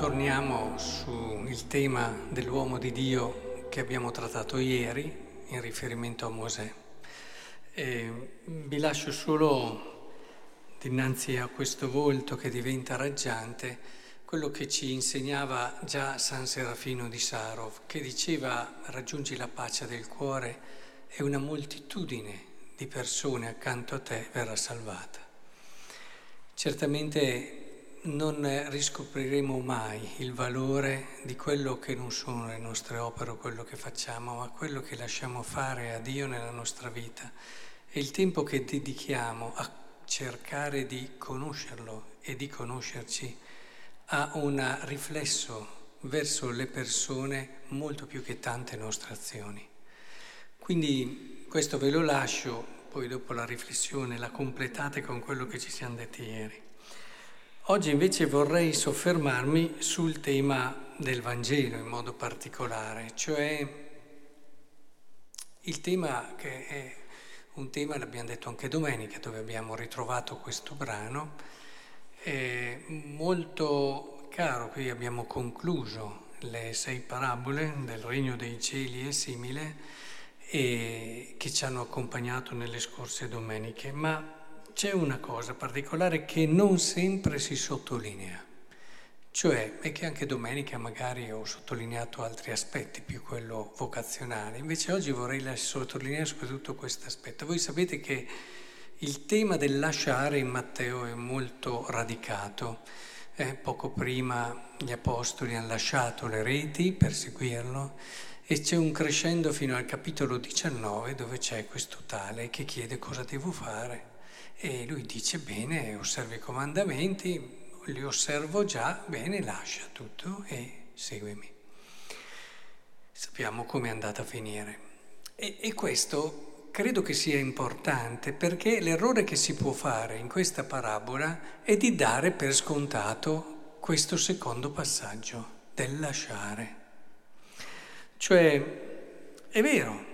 torniamo sul tema dell'uomo di Dio che abbiamo trattato ieri in riferimento a Mosè. E vi lascio solo dinanzi a questo volto che diventa raggiante quello che ci insegnava già San Serafino di Sarov, che diceva raggiungi la pace del cuore e una moltitudine di persone accanto a te verrà salvata. Certamente non riscopriremo mai il valore di quello che non sono le nostre opere o quello che facciamo, ma quello che lasciamo fare a Dio nella nostra vita e il tempo che dedichiamo a cercare di conoscerlo e di conoscerci ha un riflesso verso le persone molto più che tante nostre azioni. Quindi questo ve lo lascio, poi dopo la riflessione la completate con quello che ci siamo detti ieri. Oggi invece vorrei soffermarmi sul tema del Vangelo in modo particolare, cioè il tema che è un tema, l'abbiamo detto anche domenica, dove abbiamo ritrovato questo brano, è molto caro, qui abbiamo concluso le sei parabole del regno dei cieli e simile e che ci hanno accompagnato nelle scorse domeniche, ma c'è una cosa particolare che non sempre si sottolinea, cioè, e che anche domenica magari ho sottolineato altri aspetti, più quello vocazionale, invece oggi vorrei sottolineare soprattutto questo aspetto. Voi sapete che il tema del lasciare in Matteo è molto radicato. Eh, poco prima gli apostoli hanno lasciato le reti per seguirlo e c'è un crescendo fino al capitolo 19 dove c'è questo tale che chiede cosa devo fare. E lui dice, bene, osservi i comandamenti, li osservo già, bene, lascia tutto e seguimi. Sappiamo come è andata a finire. E, e questo credo che sia importante perché l'errore che si può fare in questa parabola è di dare per scontato questo secondo passaggio del lasciare. Cioè, è vero,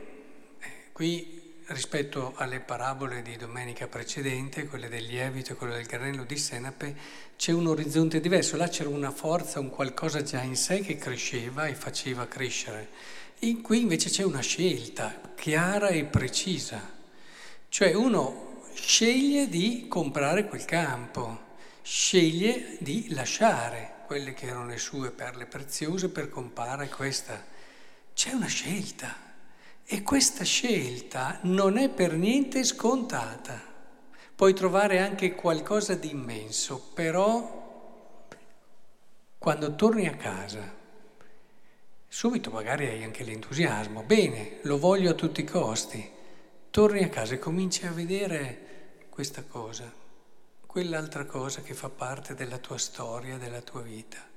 eh, qui rispetto alle parabole di domenica precedente, quelle del lievito e quelle del granello di senape, c'è un orizzonte diverso. Là c'era una forza, un qualcosa già in sé che cresceva e faceva crescere. In qui invece c'è una scelta chiara e precisa. Cioè uno sceglie di comprare quel campo, sceglie di lasciare quelle che erano le sue perle preziose per comprare questa. C'è una scelta. E questa scelta non è per niente scontata. Puoi trovare anche qualcosa di immenso, però quando torni a casa, subito magari hai anche l'entusiasmo, bene, lo voglio a tutti i costi, torni a casa e cominci a vedere questa cosa, quell'altra cosa che fa parte della tua storia, della tua vita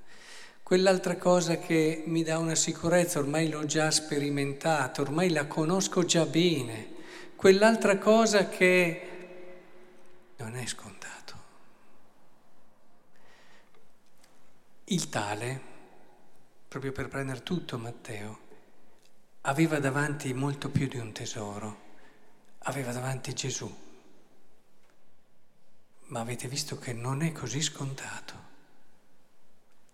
quell'altra cosa che mi dà una sicurezza, ormai l'ho già sperimentata, ormai la conosco già bene, quell'altra cosa che non è scontato. Il tale, proprio per prendere tutto Matteo, aveva davanti molto più di un tesoro, aveva davanti Gesù. Ma avete visto che non è così scontato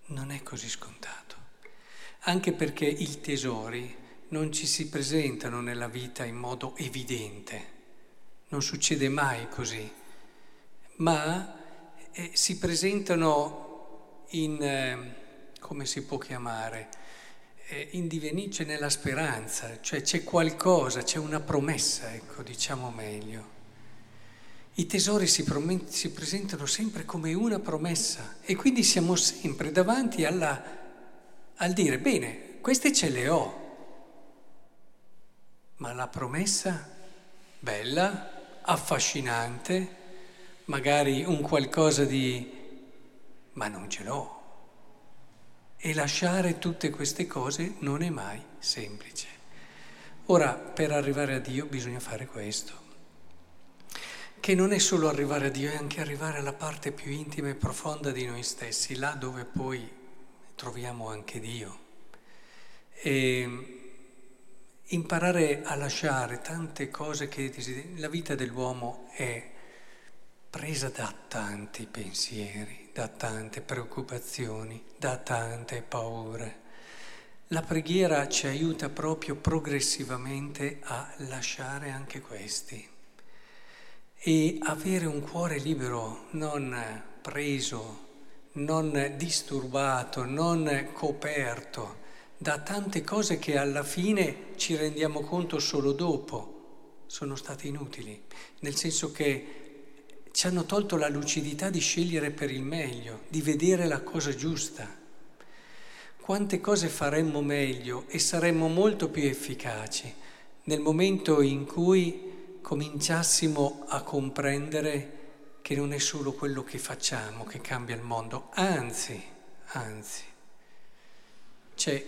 non è così scontato, anche perché i tesori non ci si presentano nella vita in modo evidente, non succede mai così, ma eh, si presentano in, eh, come si può chiamare, eh, in divenuto nella speranza, cioè c'è qualcosa, c'è una promessa, ecco, diciamo meglio. I tesori si, prom- si, presentano sempre come una promessa e quindi siamo sempre davanti alla, al dire, bene, queste ce le ho, ma la promessa, bella, affascinante, magari un qualcosa di, ma non ce l'ho. E lasciare tutte queste cose non è mai semplice. Ora, per arrivare a Dio bisogna fare questo che non è solo arrivare a Dio, è anche arrivare alla parte più intima e profonda di noi stessi, là dove poi troviamo anche Dio. E imparare a lasciare tante cose che la vita dell'uomo è presa da tanti pensieri, da tante preoccupazioni, da tante paure. La preghiera ci aiuta proprio progressivamente a lasciare anche questi e avere un cuore libero, non preso, non disturbato, non coperto da tante cose che alla fine ci rendiamo conto solo dopo sono state inutili, nel senso che ci hanno tolto la lucidità di scegliere per il meglio, di vedere la cosa giusta. Quante cose faremmo meglio e saremmo molto più efficaci nel momento in cui cominciassimo a comprendere che non è solo quello che facciamo che cambia il mondo, anzi, anzi, c'è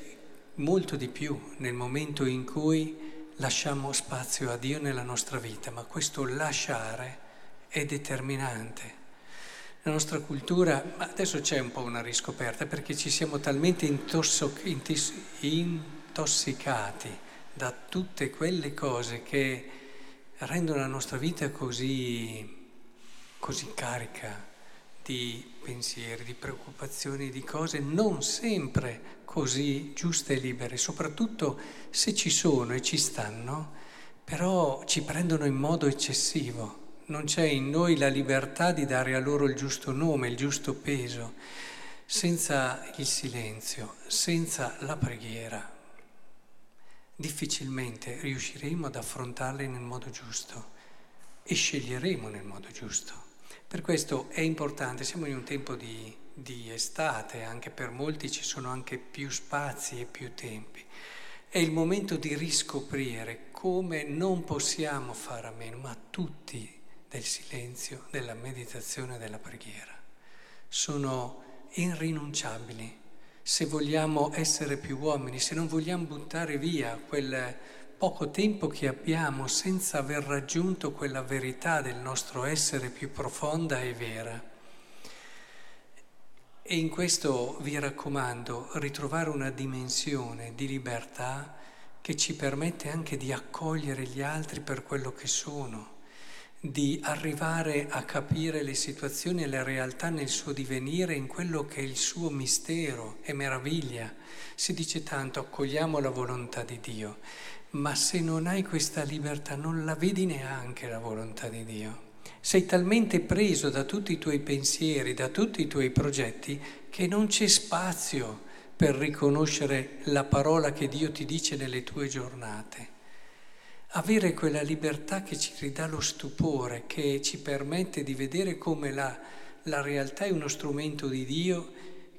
molto di più nel momento in cui lasciamo spazio a Dio nella nostra vita, ma questo lasciare è determinante. La nostra cultura, adesso c'è un po' una riscoperta perché ci siamo talmente intossicati da tutte quelle cose che rendono la nostra vita così, così carica di pensieri, di preoccupazioni, di cose non sempre così giuste e libere, soprattutto se ci sono e ci stanno, però ci prendono in modo eccessivo non c'è in noi la libertà di dare a loro il giusto nome, il giusto peso, senza il silenzio, senza la preghiera. Difficilmente riusciremo ad affrontarle nel modo giusto e sceglieremo nel modo giusto. Per questo è importante, siamo in un tempo di, di estate, anche per molti ci sono anche più spazi e più tempi. È il momento di riscoprire come non possiamo fare a meno, ma tutti del silenzio, della meditazione e della preghiera. Sono irrinunciabili se vogliamo essere più uomini, se non vogliamo buttare via quel poco tempo che abbiamo senza aver raggiunto quella verità del nostro essere più profonda e vera. E in questo vi raccomando ritrovare una dimensione di libertà che ci permette anche di accogliere gli altri per quello che sono di arrivare a capire le situazioni e le realtà nel suo divenire, in quello che è il suo mistero e meraviglia. Si dice tanto, accogliamo la volontà di Dio, ma se non hai questa libertà non la vedi neanche la volontà di Dio. Sei talmente preso da tutti i tuoi pensieri, da tutti i tuoi progetti, che non c'è spazio per riconoscere la parola che Dio ti dice nelle tue giornate avere quella libertà che ci ridà lo stupore, che ci permette di vedere come la, la realtà è uno strumento di Dio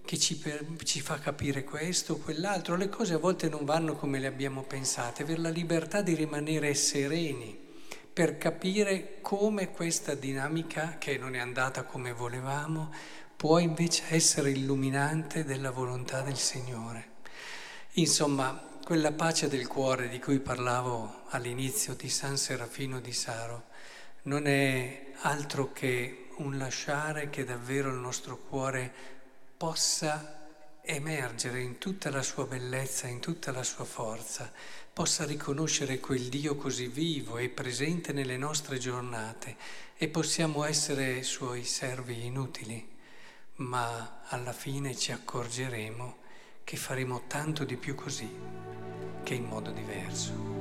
che ci, per, ci, fa capire questo quell'altro. Le cose a volte non vanno come le abbiamo pensate, avere la libertà di rimanere sereni per capire come questa dinamica, che non è andata come volevamo, può invece essere illuminante della volontà del Signore. Insomma, quella pace del cuore di cui parlavo all'inizio di San Serafino di Saro non è altro che un lasciare che davvero il nostro cuore possa emergere in tutta la sua bellezza, in tutta la sua forza, possa riconoscere quel Dio così vivo e presente nelle nostre giornate e possiamo essere suoi servi inutili, ma alla fine ci accorgeremo che faremo tanto di più così che in modo diverso.